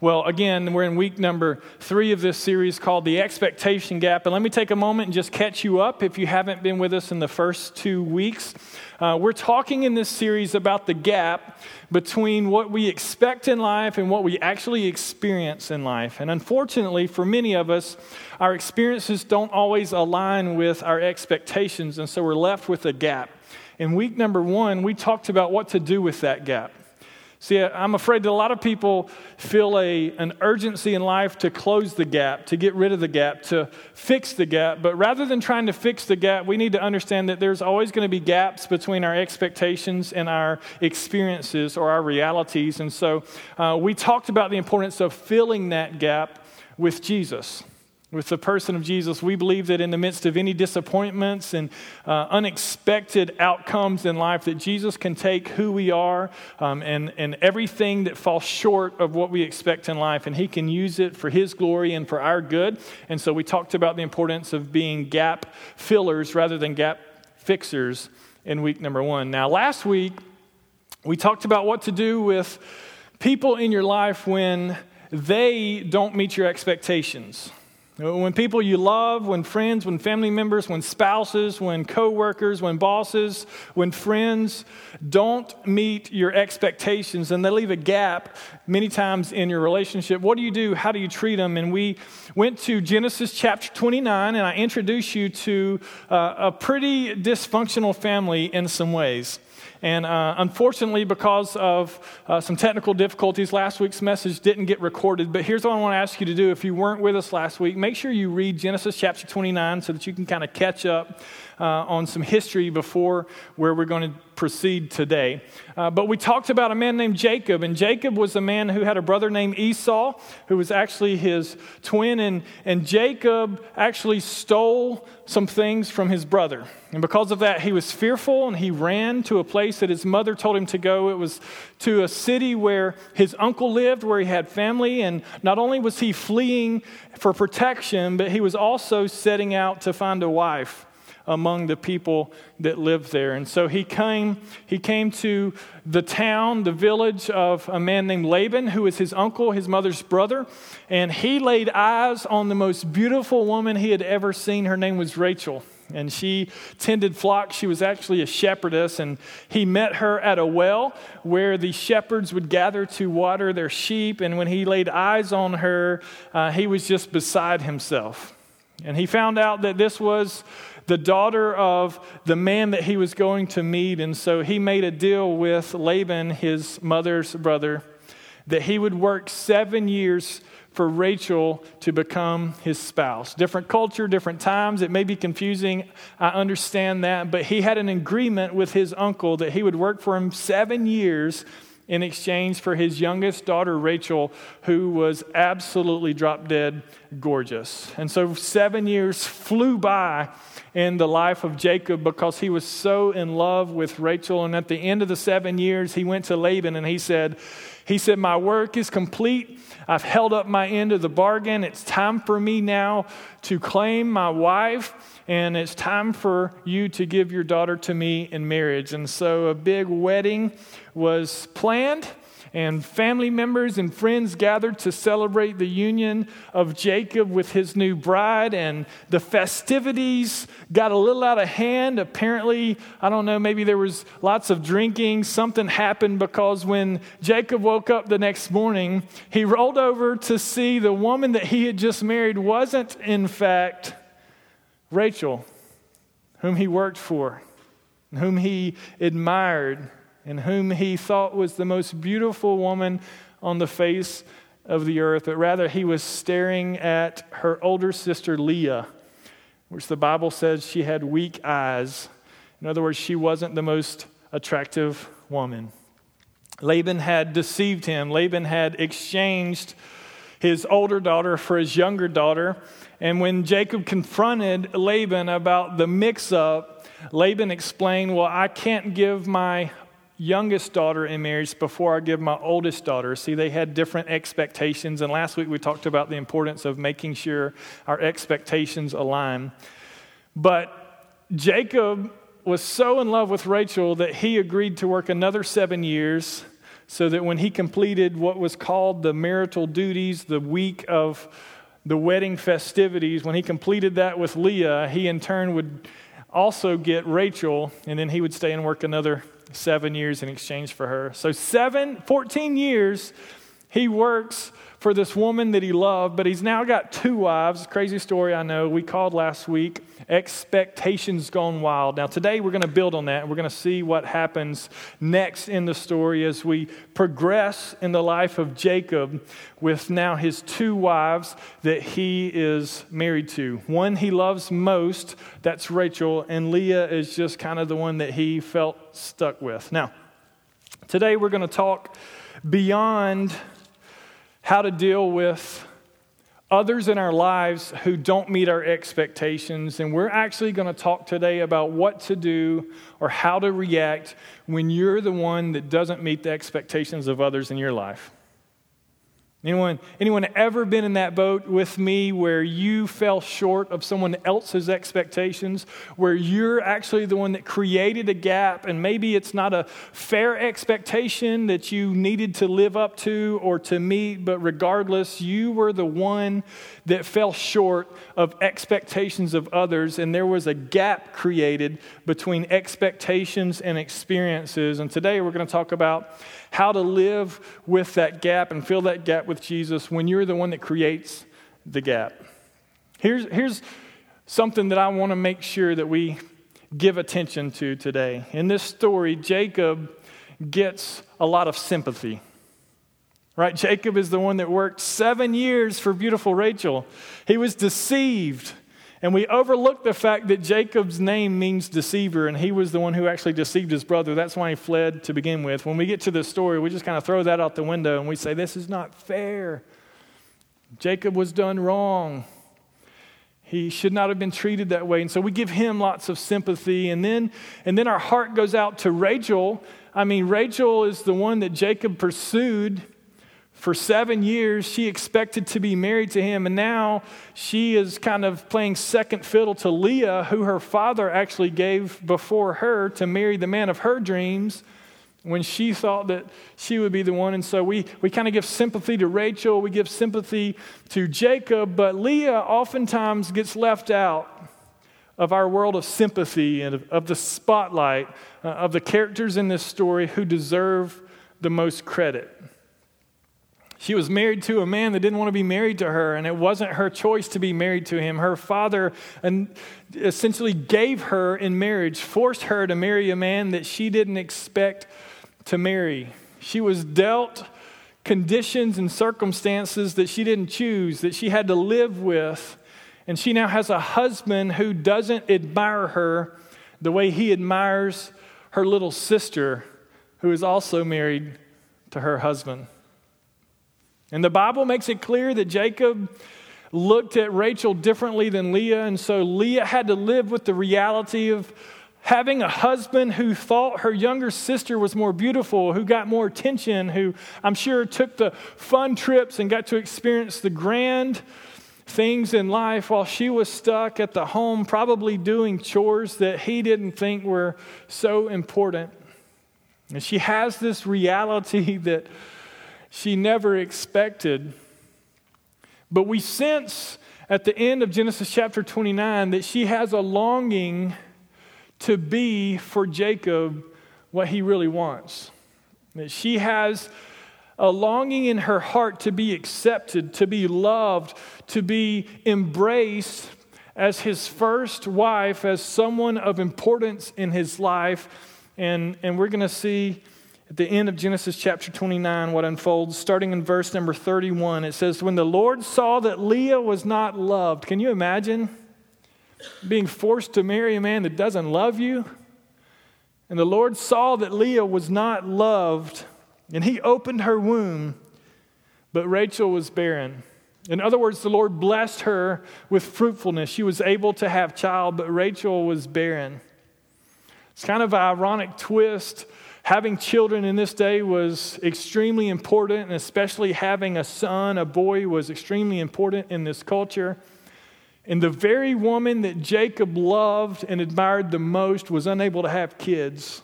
Well, again, we're in week number three of this series called The Expectation Gap. And let me take a moment and just catch you up if you haven't been with us in the first two weeks. Uh, we're talking in this series about the gap between what we expect in life and what we actually experience in life. And unfortunately, for many of us, our experiences don't always align with our expectations. And so we're left with a gap. In week number one, we talked about what to do with that gap. See, I'm afraid that a lot of people feel a, an urgency in life to close the gap, to get rid of the gap, to fix the gap. But rather than trying to fix the gap, we need to understand that there's always going to be gaps between our expectations and our experiences or our realities. And so uh, we talked about the importance of filling that gap with Jesus with the person of Jesus, we believe that in the midst of any disappointments and uh, unexpected outcomes in life, that Jesus can take who we are um, and, and everything that falls short of what we expect in life, and He can use it for His glory and for our good. And so we talked about the importance of being gap fillers rather than gap fixers in week number one. Now, last week, we talked about what to do with people in your life when they don't meet your expectations. When people you love, when friends, when family members, when spouses, when coworkers, when bosses, when friends don't meet your expectations and they leave a gap many times in your relationship, what do you do? How do you treat them? And we went to Genesis chapter 29 and I introduced you to uh, a pretty dysfunctional family in some ways. And uh, unfortunately, because of uh, some technical difficulties, last week's message didn't get recorded. But here's what I want to ask you to do. If you weren't with us last week, make sure you read Genesis chapter 29 so that you can kind of catch up uh, on some history before where we're going to proceed today. Uh, but we talked about a man named Jacob, and Jacob was a man who had a brother named Esau, who was actually his twin, and, and Jacob actually stole some things from his brother. And because of that, he was fearful and he ran to a place that his mother told him to go. It was to a city where his uncle lived, where he had family. And not only was he fleeing for protection, but he was also setting out to find a wife among the people that lived there. And so he came, he came to the town, the village of a man named Laban, who was his uncle, his mother's brother. And he laid eyes on the most beautiful woman he had ever seen. Her name was Rachel and she tended flocks. She was actually a shepherdess, and he met her at a well where the shepherds would gather to water their sheep. And when he laid eyes on her, uh, he was just beside himself. And he found out that this was the daughter of the man that he was going to meet. And so he made a deal with Laban, his mother's brother, that he would work seven years for Rachel to become his spouse. Different culture, different times. It may be confusing. I understand that. But he had an agreement with his uncle that he would work for him seven years in exchange for his youngest daughter, Rachel, who was absolutely drop dead gorgeous. And so seven years flew by in the life of Jacob because he was so in love with Rachel. And at the end of the seven years, he went to Laban and he said, he said, My work is complete. I've held up my end of the bargain. It's time for me now to claim my wife, and it's time for you to give your daughter to me in marriage. And so a big wedding was planned and family members and friends gathered to celebrate the union of Jacob with his new bride. And the festivities got a little out of hand. Apparently, I don't know, maybe there was lots of drinking. Something happened because when Jacob woke up the next morning, he rolled over to see the woman that he had just married wasn't, in fact, Rachel, whom he worked for, whom he admired and whom he thought was the most beautiful woman on the face of the earth, but rather he was staring at her older sister Leah, which the Bible says she had weak eyes. In other words, she wasn't the most attractive woman. Laban had deceived him. Laban had exchanged his older daughter for his younger daughter. And when Jacob confronted Laban about the mix up, Laban explained, Well, I can't give my youngest daughter in marriage before I give my oldest daughter. See, they had different expectations. And last week we talked about the importance of making sure our expectations align. But Jacob was so in love with Rachel that he agreed to work another seven years so that when he completed what was called the marital duties, the week of the wedding festivities, when he completed that with Leah, he in turn would also get Rachel, and then he would stay and work another seven years in exchange for her. So, seven, 14 years he works for this woman that he loved, but he's now got two wives. Crazy story, I know. We called last week Expectations Gone Wild. Now, today we're going to build on that. We're going to see what happens next in the story as we progress in the life of Jacob with now his two wives that he is married to. One he loves most, that's Rachel, and Leah is just kind of the one that he felt stuck with. Now, today we're going to talk beyond how to deal with others in our lives who don't meet our expectations. And we're actually going to talk today about what to do or how to react when you're the one that doesn't meet the expectations of others in your life. Anyone, anyone ever been in that boat with me where you fell short of someone else's expectations, where you're actually the one that created a gap, and maybe it's not a fair expectation that you needed to live up to or to meet, but regardless, you were the one that fell short of expectations of others, and there was a gap created between expectations and experiences. And today we're going to talk about how to live with that gap and fill that gap with Jesus when you're the one that creates the gap. Here's, here's something that I want to make sure that we give attention to today. In this story, Jacob gets a lot of sympathy. Right? Jacob is the one that worked seven years for beautiful Rachel. He was deceived. And we overlook the fact that Jacob's name means deceiver, and he was the one who actually deceived his brother. That's why he fled to begin with. When we get to the story, we just kind of throw that out the window and we say, This is not fair. Jacob was done wrong. He should not have been treated that way. And so we give him lots of sympathy. And then, and then our heart goes out to Rachel. I mean, Rachel is the one that Jacob pursued for seven years, she expected to be married to him, and now she is kind of playing second fiddle to Leah, who her father actually gave before her to marry the man of her dreams when she thought that she would be the one. And so we, we kind of give sympathy to Rachel, we give sympathy to Jacob, but Leah oftentimes gets left out of our world of sympathy and of, of the spotlight uh, of the characters in this story who deserve the most credit. She was married to a man that didn't want to be married to her, and it wasn't her choice to be married to him. Her father essentially gave her in marriage, forced her to marry a man that she didn't expect to marry. She was dealt conditions and circumstances that she didn't choose, that she had to live with. And she now has a husband who doesn't admire her the way he admires her little sister, who is also married to her husband. And the Bible makes it clear that Jacob looked at Rachel differently than Leah, and so Leah had to live with the reality of having a husband who thought her younger sister was more beautiful, who got more attention, who I'm sure took the fun trips and got to experience the grand things in life while she was stuck at the home, probably doing chores that he didn't think were so important. And she has this reality that she never expected. But we sense at the end of Genesis chapter 29 that she has a longing to be for Jacob what he really wants. That she has a longing in her heart to be accepted, to be loved, to be embraced as his first wife, as someone of importance in his life. And, and we're going to see at the end of Genesis chapter 29, what unfolds, starting in verse number 31, it says, When the Lord saw that Leah was not loved, can you imagine being forced to marry a man that doesn't love you? And the Lord saw that Leah was not loved, and he opened her womb, but Rachel was barren. In other words, the Lord blessed her with fruitfulness. She was able to have child, but Rachel was barren. It's kind of an ironic twist Having children in this day was extremely important, and especially having a son, a boy, was extremely important in this culture. And the very woman that Jacob loved and admired the most was unable to have kids.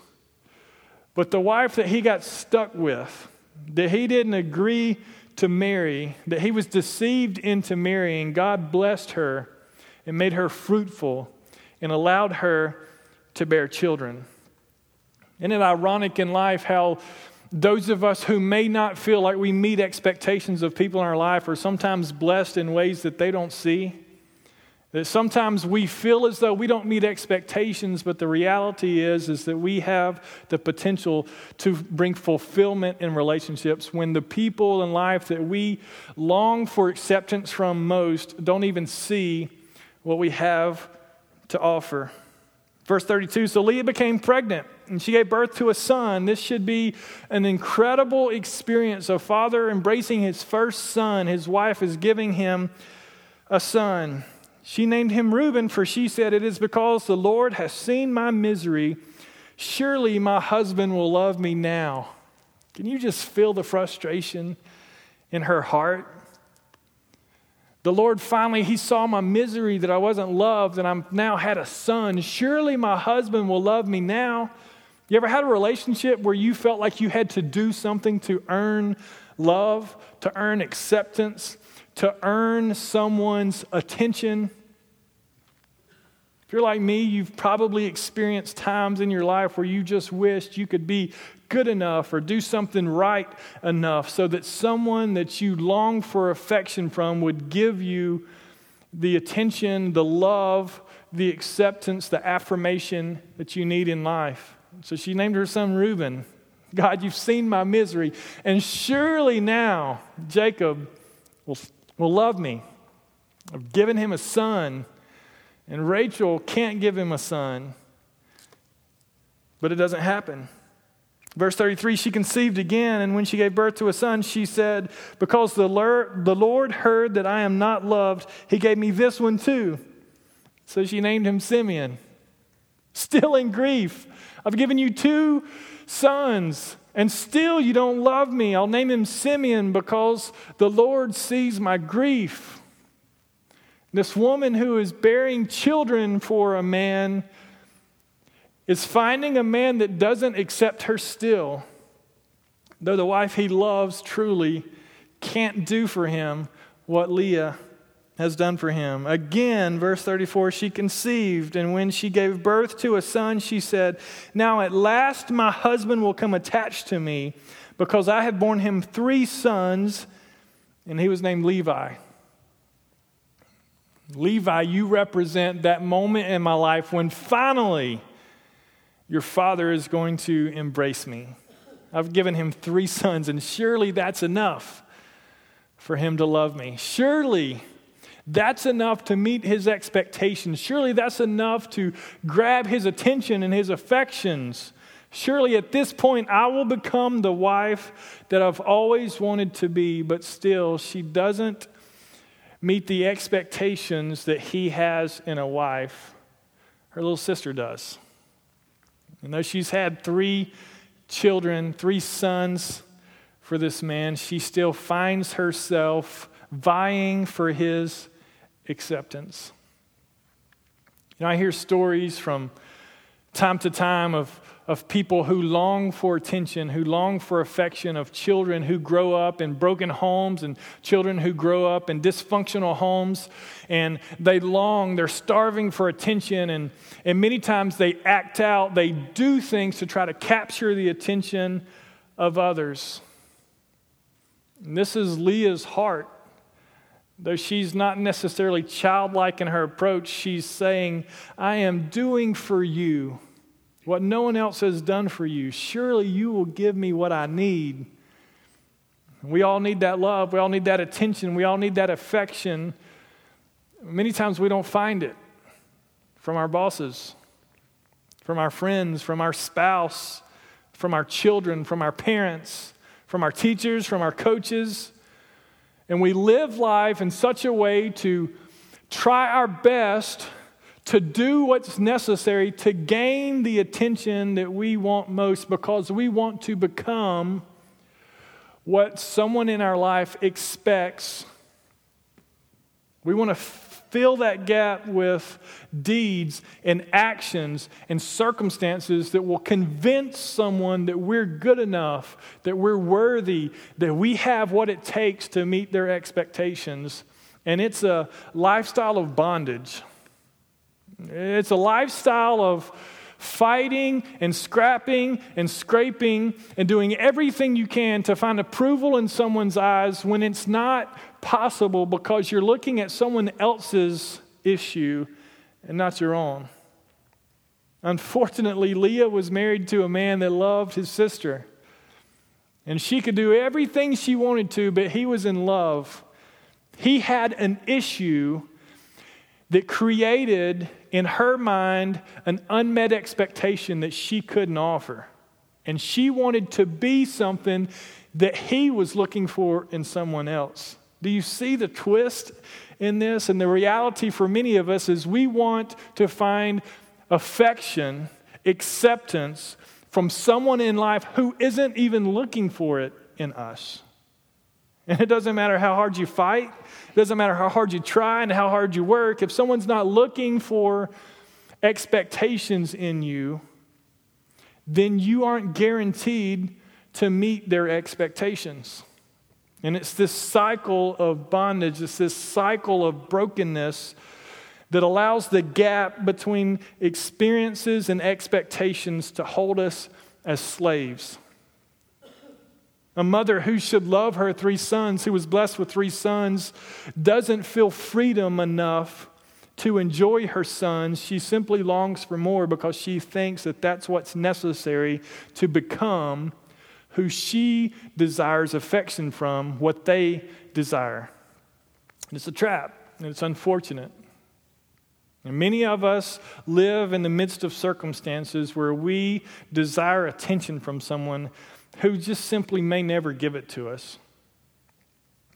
But the wife that he got stuck with, that he didn't agree to marry, that he was deceived into marrying. God blessed her and made her fruitful and allowed her to bear children. Isn't it ironic in life how those of us who may not feel like we meet expectations of people in our life are sometimes blessed in ways that they don't see? That sometimes we feel as though we don't meet expectations, but the reality is, is that we have the potential to bring fulfillment in relationships when the people in life that we long for acceptance from most don't even see what we have to offer. Verse 32 So Leah became pregnant and she gave birth to a son. This should be an incredible experience. A father embracing his first son, his wife is giving him a son. She named him Reuben, for she said, It is because the Lord has seen my misery. Surely my husband will love me now. Can you just feel the frustration in her heart? The Lord finally, He saw my misery that I wasn't loved and I'm now had a son. Surely my husband will love me now. You ever had a relationship where you felt like you had to do something to earn love, to earn acceptance, to earn someone's attention. If you're like me, you've probably experienced times in your life where you just wished you could be good enough or do something right enough so that someone that you long for affection from would give you the attention, the love, the acceptance, the affirmation that you need in life. So she named her son Reuben. God, you've seen my misery, and surely now Jacob will will love me. I've given him a son, and Rachel can't give him a son, but it doesn't happen. Verse 33 She conceived again, and when she gave birth to a son, she said, Because the Lord heard that I am not loved, he gave me this one too. So she named him Simeon. Still in grief. I've given you two sons and still you don't love me. I'll name him Simeon because the Lord sees my grief. This woman who is bearing children for a man is finding a man that doesn't accept her still, though the wife he loves truly can't do for him what Leah has done for him. Again, verse 34 she conceived, and when she gave birth to a son, she said, Now at last my husband will come attached to me, because I have borne him three sons, and he was named Levi. Levi, you represent that moment in my life when finally your father is going to embrace me. I've given him three sons, and surely that's enough for him to love me. Surely that's enough to meet his expectations. Surely that's enough to grab his attention and his affections. Surely at this point, I will become the wife that I've always wanted to be, but still, she doesn't meet the expectations that he has in a wife. Her little sister does. And though she's had three children, three sons for this man, she still finds herself vying for his acceptance. You know, I hear stories from time to time of, of people who long for attention, who long for affection, of children who grow up in broken homes and children who grow up in dysfunctional homes. And they long, they're starving for attention. And, and many times they act out, they do things to try to capture the attention of others. And this is Leah's heart Though she's not necessarily childlike in her approach, she's saying, I am doing for you what no one else has done for you. Surely you will give me what I need. We all need that love. We all need that attention. We all need that affection. Many times we don't find it from our bosses, from our friends, from our spouse, from our children, from our parents, from our teachers, from our coaches. And we live life in such a way to try our best to do what's necessary to gain the attention that we want most because we want to become what someone in our life expects. We want to fill that gap with deeds and actions and circumstances that will convince someone that we're good enough, that we're worthy, that we have what it takes to meet their expectations. And it's a lifestyle of bondage. It's a lifestyle of fighting and scrapping and scraping and doing everything you can to find approval in someone's eyes when it's not possible because you're looking at someone else's issue and not your own. Unfortunately, Leah was married to a man that loved his sister. And she could do everything she wanted to, but he was in love. He had an issue that created in her mind an unmet expectation that she couldn't offer. And she wanted to be something that he was looking for in someone else. Do you see the twist in this? And the reality for many of us is we want to find affection, acceptance from someone in life who isn't even looking for it in us. And it doesn't matter how hard you fight, it doesn't matter how hard you try and how hard you work. If someone's not looking for expectations in you, then you aren't guaranteed to meet their expectations. And it's this cycle of bondage, it's this cycle of brokenness that allows the gap between experiences and expectations to hold us as slaves. A mother who should love her three sons, who was blessed with three sons, doesn't feel freedom enough to enjoy her sons. She simply longs for more because she thinks that that's what's necessary to become who she desires affection from, what they desire. It's a trap, and it's unfortunate. And many of us live in the midst of circumstances where we desire attention from someone who just simply may never give it to us.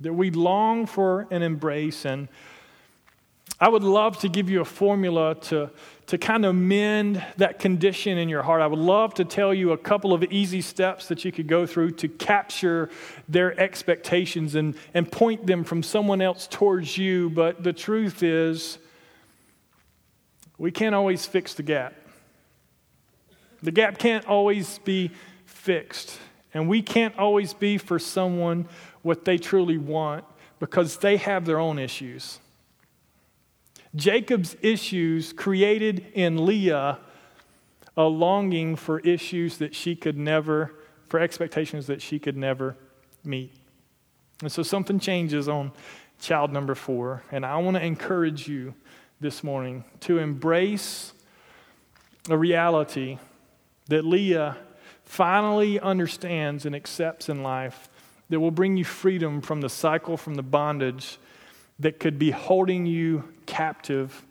That we long for an embrace. And I would love to give you a formula to, to kind of mend that condition in your heart. I would love to tell you a couple of easy steps that you could go through to capture their expectations and, and point them from someone else towards you. But the truth is, we can't always fix the gap. The gap can't always be fixed. And we can't always be for someone what they truly want because they have their own issues. Jacob's issues created in Leah a longing for issues that she could never, for expectations that she could never meet. And so something changes on child number four. And I want to encourage you this morning to embrace a reality that Leah finally understands and accepts in life that will bring you freedom from the cycle, from the bondage that could be holding you captive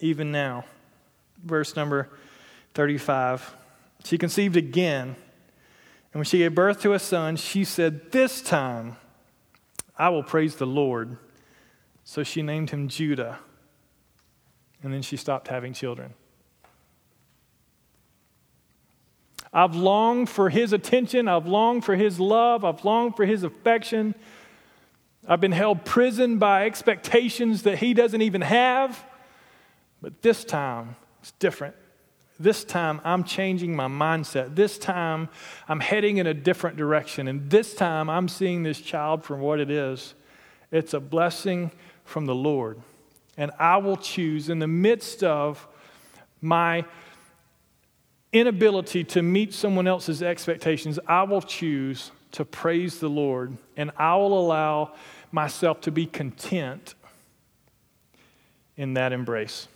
even now. Verse number 35. She conceived again, and when she gave birth to a son, she said, This time I will praise the Lord. So she named him Judah, and then she stopped having children. I've longed for his attention. I've longed for his love. I've longed for his affection. I've been held prison by expectations that he doesn't even have. But this time, it's different. This time, I'm changing my mindset. This time, I'm heading in a different direction. And this time, I'm seeing this child for what it is it's a blessing from the Lord. And I will choose in the midst of my inability to meet someone else's expectations, I will choose to praise the Lord and I will allow myself to be content in that embrace.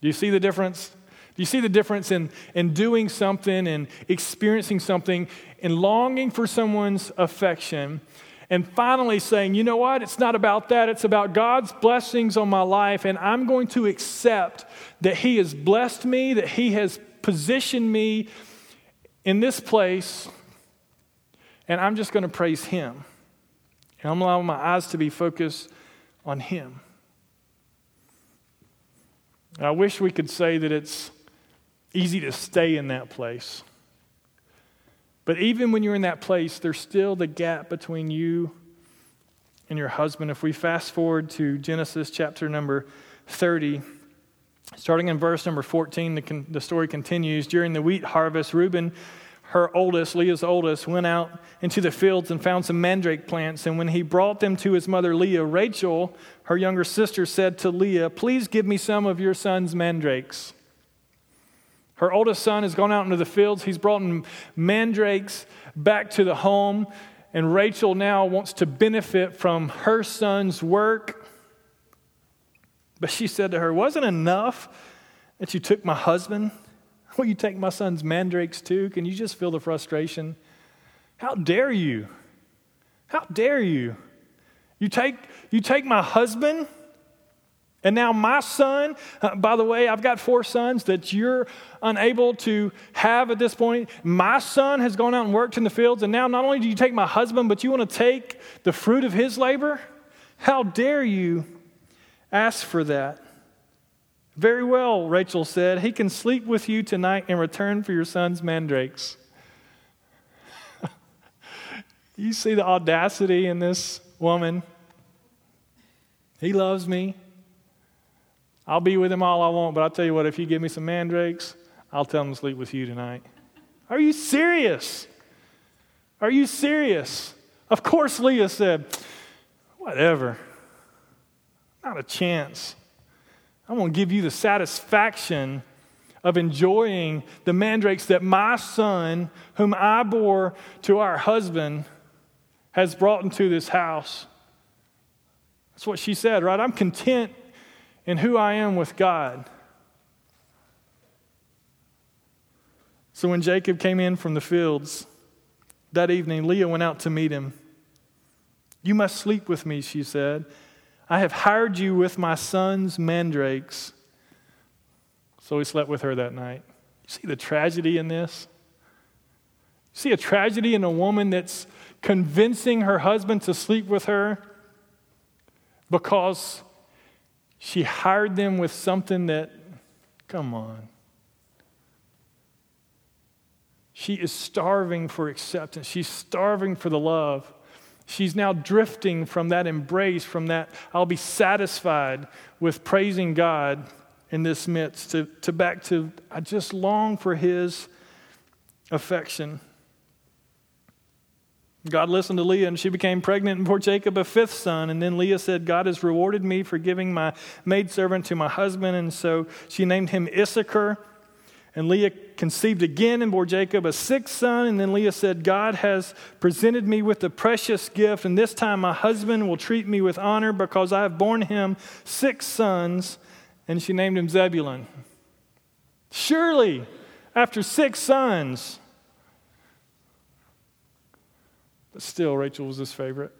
Do you see the difference? Do you see the difference in, in doing something and experiencing something and longing for someone's affection and finally saying, you know what? It's not about that. It's about God's blessings on my life, and I'm going to accept that He has blessed me, that He has positioned me in this place, and I'm just going to praise Him. And I'm allowing my eyes to be focused on Him. I wish we could say that it's easy to stay in that place. But even when you're in that place, there's still the gap between you and your husband. If we fast forward to Genesis chapter number 30, starting in verse number 14, the, the story continues. During the wheat harvest, Reuben, her oldest, Leah's oldest, went out into the fields and found some mandrake plants. And when he brought them to his mother Leah, Rachel, her younger sister, said to Leah, Please give me some of your son's mandrakes. Her oldest son has gone out into the fields. He's brought mandrakes back to the home. And Rachel now wants to benefit from her son's work. But she said to her, Wasn't enough that you took my husband? Will you take my son's mandrakes too? Can you just feel the frustration? How dare you? How dare you? You take, you take my husband? And now, my son, uh, by the way, I've got four sons that you're unable to have at this point. My son has gone out and worked in the fields, and now not only do you take my husband, but you want to take the fruit of his labor? How dare you ask for that? Very well, Rachel said. He can sleep with you tonight in return for your son's mandrakes. you see the audacity in this woman? He loves me. I'll be with him all I want, but I'll tell you what, if you give me some mandrakes, I'll tell him to sleep with you tonight. Are you serious? Are you serious? Of course, Leah said, Whatever. Not a chance. I'm going to give you the satisfaction of enjoying the mandrakes that my son, whom I bore to our husband, has brought into this house. That's what she said, right? I'm content in who I am with God. So when Jacob came in from the fields that evening, Leah went out to meet him. You must sleep with me, she said. I have hired you with my son's mandrakes. So he slept with her that night. You see the tragedy in this? You see a tragedy in a woman that's convincing her husband to sleep with her because she hired them with something that, come on. She is starving for acceptance. She's starving for the love. She's now drifting from that embrace, from that, I'll be satisfied with praising God in this midst, to, to back to, I just long for His affection. God listened to Leah and she became pregnant and bore Jacob a fifth son. And then Leah said, God has rewarded me for giving my maidservant to my husband. And so she named him Issachar. And Leah conceived again and bore Jacob a sixth son. And then Leah said, God has presented me with a precious gift. And this time my husband will treat me with honor because I have borne him six sons. And she named him Zebulun. Surely, after six sons, But still, Rachel was his favorite.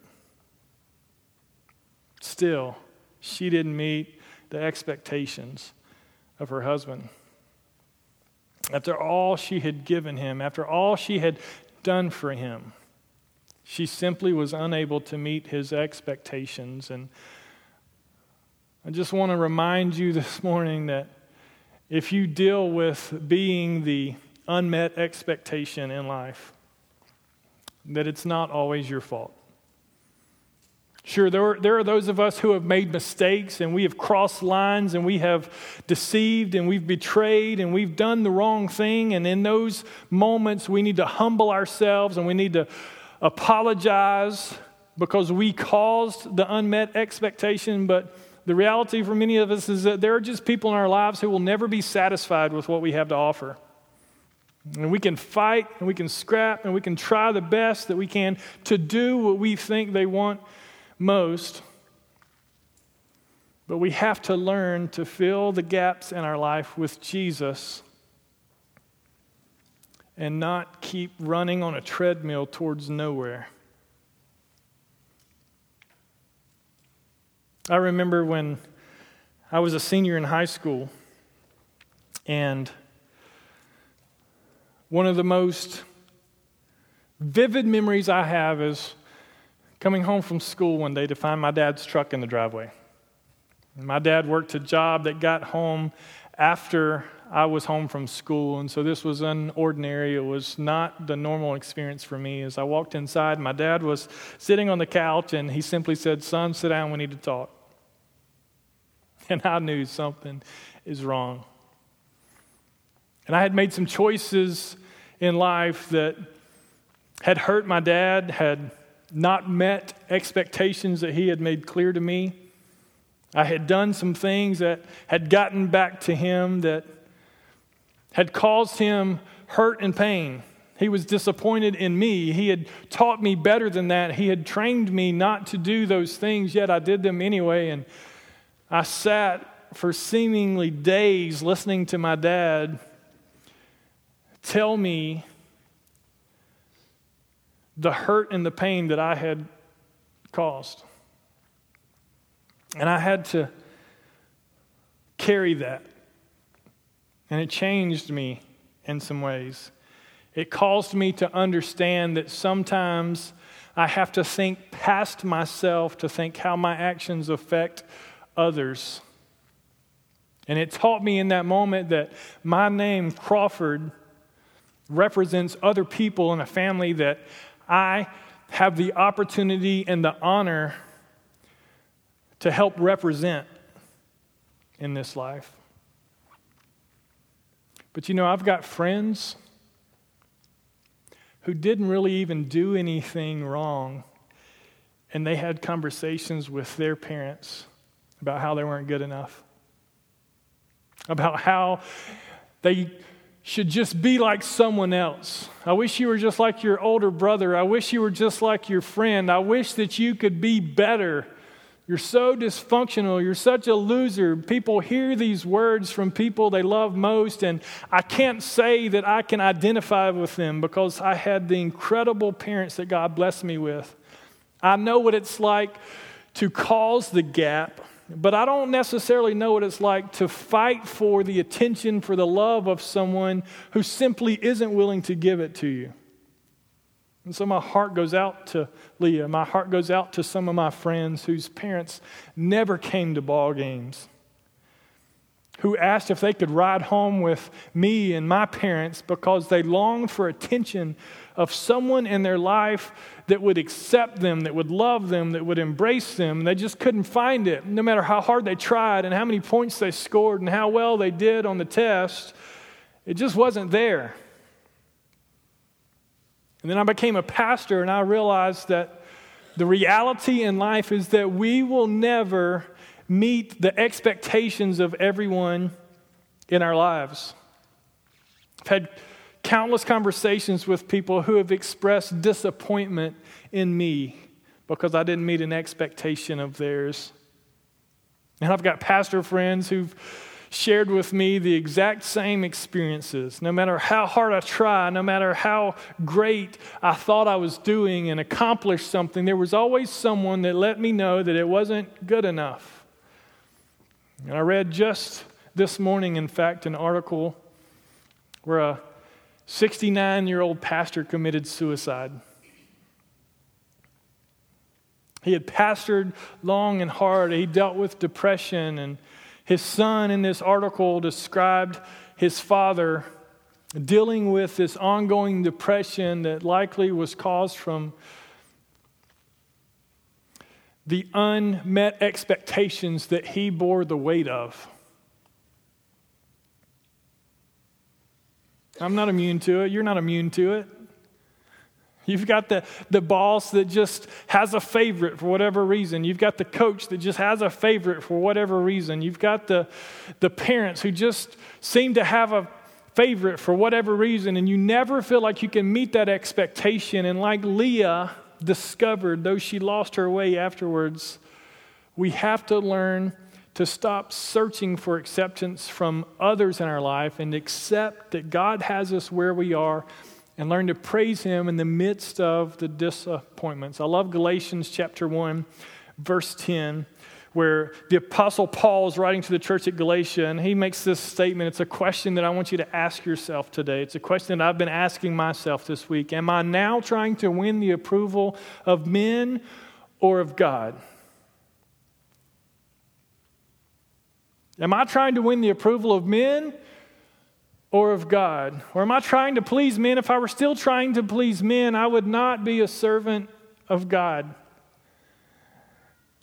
Still, she didn't meet the expectations of her husband. After all she had given him, after all she had done for him, she simply was unable to meet his expectations. And I just want to remind you this morning that if you deal with being the unmet expectation in life, that it's not always your fault. Sure, there are, there are those of us who have made mistakes and we have crossed lines and we have deceived and we've betrayed and we've done the wrong thing. And in those moments, we need to humble ourselves and we need to apologize because we caused the unmet expectation. But the reality for many of us is that there are just people in our lives who will never be satisfied with what we have to offer. And we can fight and we can scrap and we can try the best that we can to do what we think they want most. But we have to learn to fill the gaps in our life with Jesus and not keep running on a treadmill towards nowhere. I remember when I was a senior in high school and one of the most vivid memories I have is coming home from school one day to find my dad's truck in the driveway. My dad worked a job that got home after I was home from school, and so this was unordinary. It was not the normal experience for me. As I walked inside, my dad was sitting on the couch, and he simply said, Son, sit down, we need to talk. And I knew something is wrong. And I had made some choices in life that had hurt my dad, had not met expectations that he had made clear to me. I had done some things that had gotten back to him that had caused him hurt and pain. He was disappointed in me. He had taught me better than that. He had trained me not to do those things, yet I did them anyway. And I sat for seemingly days listening to my dad tell me the hurt and the pain that I had caused. And I had to carry that. And it changed me in some ways. It caused me to understand that sometimes I have to think past myself to think how my actions affect others. And it taught me in that moment that my name, Crawford, represents other people in a family that I have the opportunity and the honor to help represent in this life. But you know, I've got friends who didn't really even do anything wrong, and they had conversations with their parents about how they weren't good enough, about how they should just be like someone else. I wish you were just like your older brother. I wish you were just like your friend. I wish that you could be better. You're so dysfunctional. You're such a loser. People hear these words from people they love most, and I can't say that I can identify with them because I had the incredible parents that God blessed me with. I know what it's like to cause the gap but I don't necessarily know what it's like to fight for the attention, for the love of someone who simply isn't willing to give it to you. And so my heart goes out to Leah. My heart goes out to some of my friends whose parents never came to ball games, who asked if they could ride home with me and my parents because they longed for attention of someone in their life that would accept them, that would love them, that would embrace them. They just couldn't find it, no matter how hard they tried and how many points they scored and how well they did on the test. It just wasn't there. And then I became a pastor and I realized that the reality in life is that we will never meet the expectations of everyone in our lives. I've had countless conversations with people who have expressed disappointment in me because I didn't meet an expectation of theirs. And I've got pastor friends who've shared with me the exact same experiences. No matter how hard I try, no matter how great I thought I was doing and accomplished something, there was always someone that let me know that it wasn't good enough. And I read just this morning, in fact, an article where a 69 year old pastor committed suicide. He had pastored long and hard. He dealt with depression. And his son, in this article, described his father dealing with this ongoing depression that likely was caused from the unmet expectations that he bore the weight of. I'm not immune to it. You're not immune to it. You've got the, the boss that just has a favorite for whatever reason. You've got the coach that just has a favorite for whatever reason. You've got the, the parents who just seem to have a favorite for whatever reason, and you never feel like you can meet that expectation. And like Leah discovered, though she lost her way afterwards, we have to learn to stop searching for acceptance from others in our life and accept that God has us where we are and learn to praise Him in the midst of the disappointments. I love Galatians chapter 1, verse 10, where the Apostle Paul is writing to the church at Galatia, and he makes this statement. It's a question that I want you to ask yourself today. It's a question that I've been asking myself this week. Am I now trying to win the approval of men or of God? Am I trying to win the approval of men or of God? Or am I trying to please men? If I were still trying to please men, I would not be a servant of God.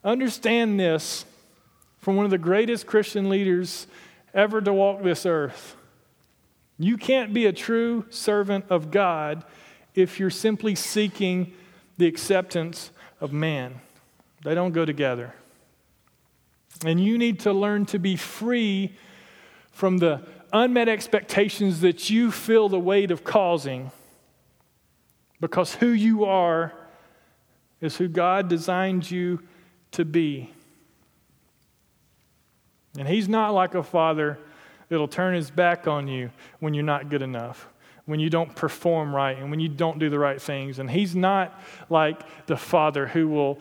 Understand this from one of the greatest Christian leaders ever to walk this earth. You can't be a true servant of God if you're simply seeking the acceptance of man. They don't go together. And you need to learn to be free from the unmet expectations that you feel the weight of causing because who you are is who God designed you to be. And He's not like a father that'll turn his back on you when you're not good enough, when you don't perform right, and when you don't do the right things. And He's not like the father who will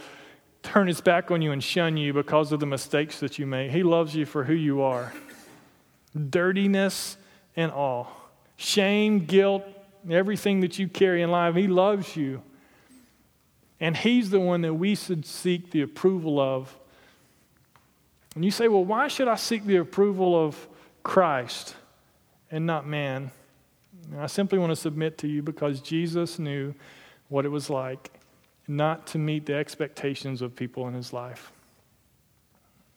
turn his back on you and shun you because of the mistakes that you make. He loves you for who you are dirtiness and all, shame, guilt, everything that you carry in life. He loves you. And He's the one that we should seek the approval of. And you say, well, why should I seek the approval of Christ and not man? And I simply want to submit to you because Jesus knew what it was like not to meet the expectations of people in his life.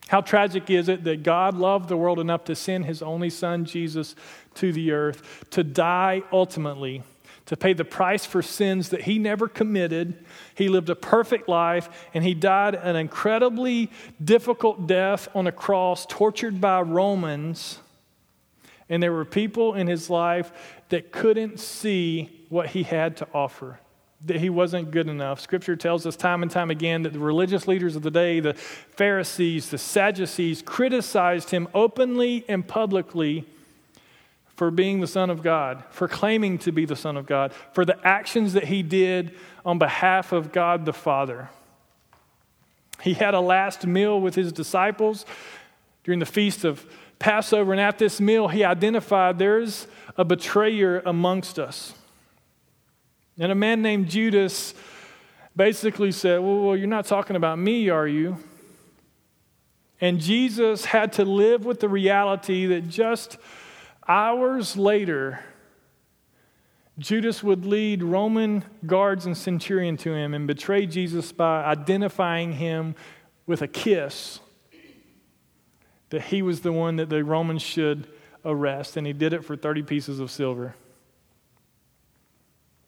How tragic is it that God loved the world enough to send his only son, Jesus, to the earth to die ultimately, to pay the price for sins that he never committed. He lived a perfect life and he died an incredibly difficult death on a cross, tortured by Romans. And there were people in his life that couldn't see what he had to offer that he wasn't good enough. Scripture tells us time and time again that the religious leaders of the day, the Pharisees, the Sadducees, criticized him openly and publicly for being the Son of God, for claiming to be the Son of God, for the actions that he did on behalf of God the Father. He had a last meal with his disciples during the feast of Passover, and at this meal, he identified there's a betrayer amongst us. And a man named Judas basically said, well, well, you're not talking about me, are you? And Jesus had to live with the reality that just hours later, Judas would lead Roman guards and centurion to him and betray Jesus by identifying him with a kiss that he was the one that the Romans should arrest, and he did it for 30 pieces of silver.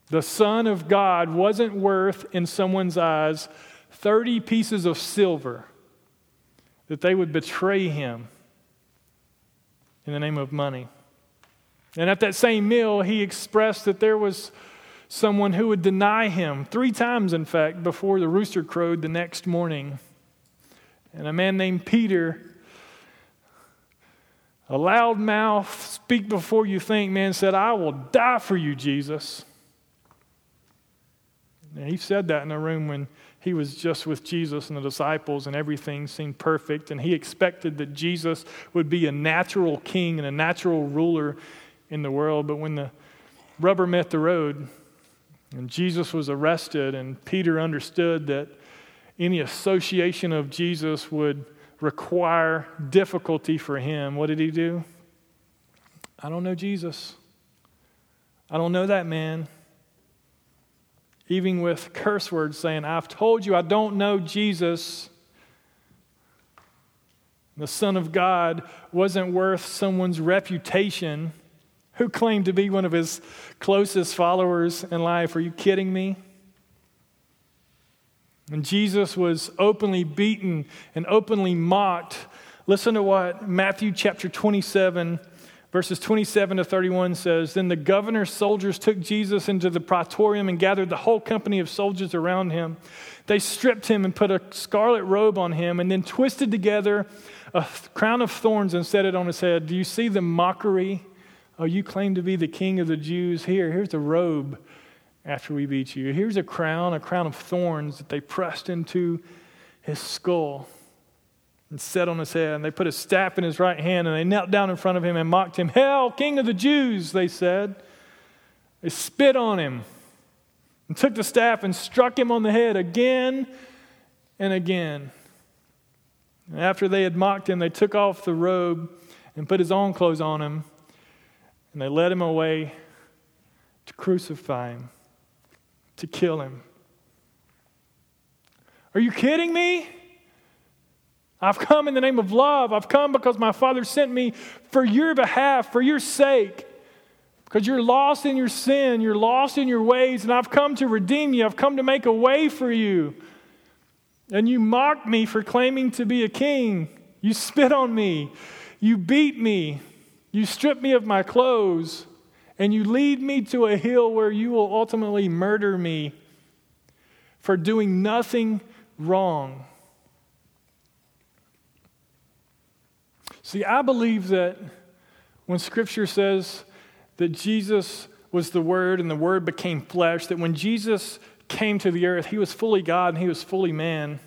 The Son of God wasn't worth, in someone's eyes, 30 pieces of silver that they would betray him in the name of money. And at that same meal, he expressed that there was someone who would deny him three times, in fact, before the rooster crowed the next morning. And a man named Peter, a loud mouth, speak before you think man, said, I will die for you, Jesus. And he said that in a room when he was just with Jesus and the disciples, and everything seemed perfect. And he expected that Jesus would be a natural king and a natural ruler in the world. But when the rubber met the road and Jesus was arrested, and Peter understood that any association of Jesus would require difficulty for him, what did he do? I don't know Jesus. I don't know that man even with curse words saying, I've told you I don't know Jesus. The Son of God wasn't worth someone's reputation who claimed to be one of his closest followers in life. Are you kidding me? And Jesus was openly beaten and openly mocked. Listen to what Matthew chapter 27 Verses 27 to 31 says Then the governor's soldiers took Jesus into the praetorium and gathered the whole company of soldiers around him. They stripped him and put a scarlet robe on him, and then twisted together a crown of thorns and set it on his head. Do you see the mockery? Oh, you claim to be the king of the Jews. Here, here's a robe after we beat you. Here's a crown, a crown of thorns that they pressed into his skull and set on his head. And they put a staff in his right hand and they knelt down in front of him and mocked him. Hail, King of the Jews, they said. They spit on him and took the staff and struck him on the head again and again. And after they had mocked him, they took off the robe and put his own clothes on him. And they led him away to crucify him, to kill him. Are you kidding me? I've come in the name of love. I've come because my Father sent me for your behalf, for your sake. Because you're lost in your sin, you're lost in your ways, and I've come to redeem you. I've come to make a way for you. And you mocked me for claiming to be a king. You spit on me. You beat me. You strip me of my clothes. And you lead me to a hill where you will ultimately murder me for doing nothing wrong. See, I believe that when Scripture says that Jesus was the Word and the Word became flesh, that when Jesus came to the earth, he was fully God and he was fully man.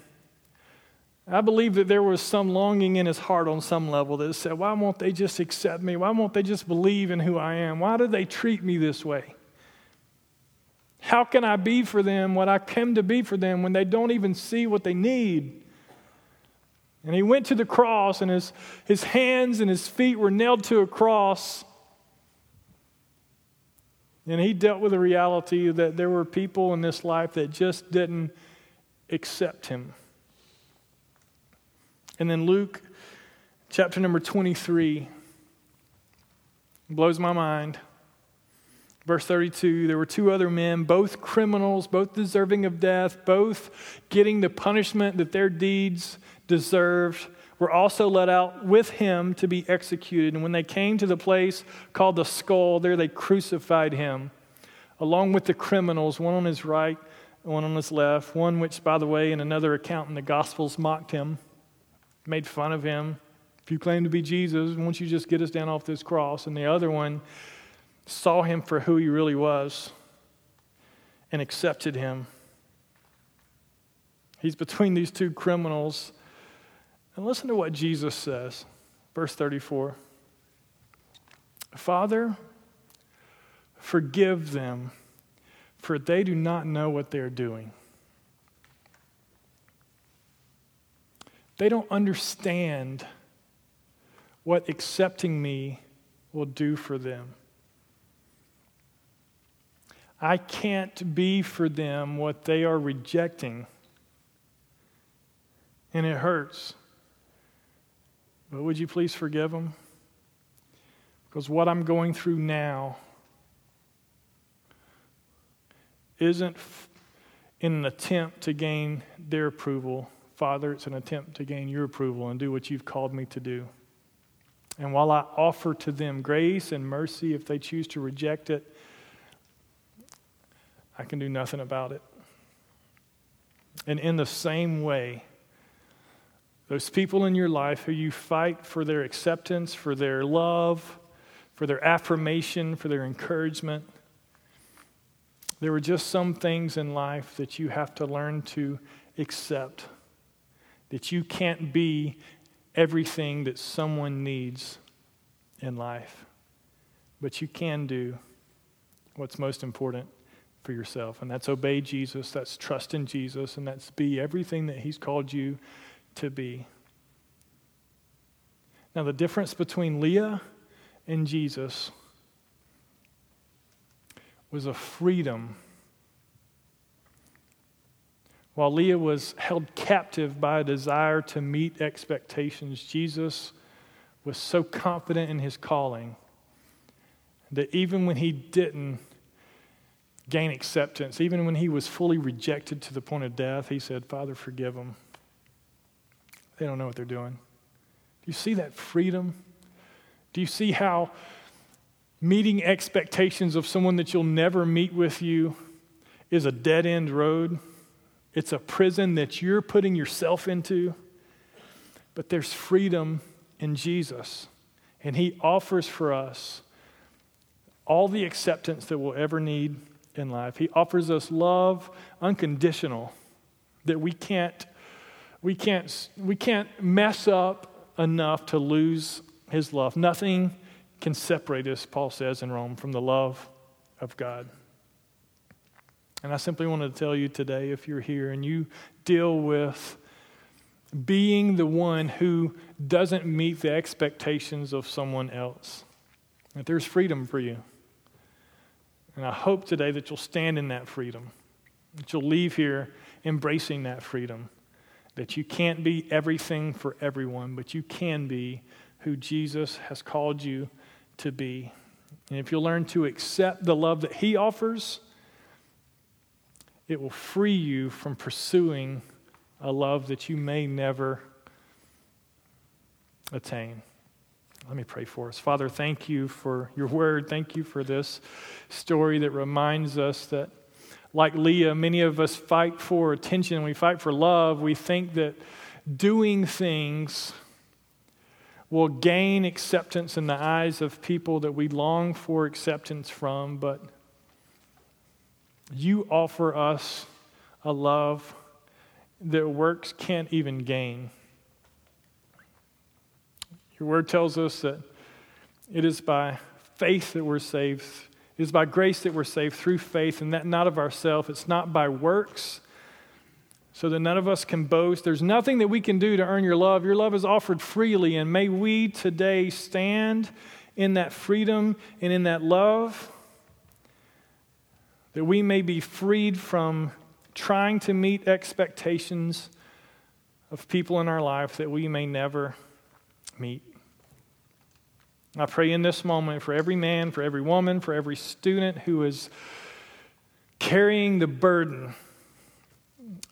I believe that there was some longing in his heart on some level that said, Why won't they just accept me? Why won't they just believe in who I am? Why do they treat me this way? How can I be for them what I came to be for them when they don't even see what they need? And he went to the cross, and his, his hands and his feet were nailed to a cross. And he dealt with the reality that there were people in this life that just didn't accept him. And then Luke chapter number 23 blows my mind. Verse 32 there were two other men, both criminals, both deserving of death, both getting the punishment that their deeds deserved, were also let out with him to be executed. And when they came to the place called the skull, there they crucified him, along with the criminals, one on his right, one on his left, one which, by the way, in another account in the Gospels mocked him made fun of him. If you claim to be Jesus, won't you just get us down off this cross? And the other one saw him for who he really was and accepted him. He's between these two criminals. And listen to what Jesus says. Verse 34 Father, forgive them, for they do not know what they're doing. They don't understand what accepting me will do for them. I can't be for them what they are rejecting. And it hurts. But would you please forgive them? Because what I'm going through now isn't in an attempt to gain their approval Father, it's an attempt to gain your approval and do what you've called me to do. And while I offer to them grace and mercy if they choose to reject it, I can do nothing about it. And in the same way, those people in your life who you fight for their acceptance, for their love, for their affirmation, for their encouragement, there are just some things in life that you have to learn to accept that you can't be everything that someone needs in life, but you can do what's most important for yourself, and that's obey Jesus, that's trust in Jesus, and that's be everything that He's called you to be. Now, the difference between Leah and Jesus was a freedom while Leah was held captive by a desire to meet expectations, Jesus was so confident in his calling that even when he didn't gain acceptance, even when he was fully rejected to the point of death, he said, Father, forgive them. They don't know what they're doing. Do you see that freedom? Do you see how meeting expectations of someone that you'll never meet with you is a dead end road? It's a prison that you're putting yourself into. But there's freedom in Jesus. And He offers for us all the acceptance that we'll ever need in life. He offers us love unconditional that we can't, we can't, we can't mess up enough to lose His love. Nothing can separate us, Paul says in Rome, from the love of God. And I simply wanted to tell you today if you're here and you deal with being the one who doesn't meet the expectations of someone else. that there's freedom for you. And I hope today that you'll stand in that freedom, that you'll leave here embracing that freedom, that you can't be everything for everyone, but you can be who Jesus has called you to be. And if you learn to accept the love that He offers, it will free you from pursuing a love that you may never attain. Let me pray for us. Father, thank you for your word. Thank you for this story that reminds us that, like Leah, many of us fight for attention, we fight for love. We think that doing things will gain acceptance in the eyes of people that we long for acceptance from, but you offer us a love that works can't even gain. Your word tells us that it is by faith that we're saved. It is by grace that we're saved through faith, and that not of ourselves. It's not by works, so that none of us can boast. There's nothing that we can do to earn your love. Your love is offered freely, and may we today stand in that freedom and in that love, that we may be freed from trying to meet expectations of people in our life that we may never meet. I pray in this moment for every man, for every woman, for every student who is carrying the burden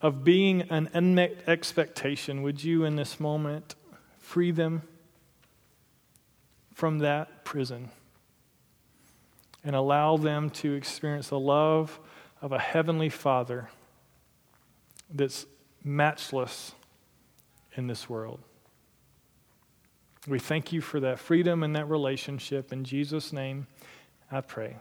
of being an unmet expectation. Would you, in this moment, free them from that prison and allow them to experience the love of a heavenly Father that's matchless in this world? We thank you for that freedom and that relationship. In Jesus' name, I pray.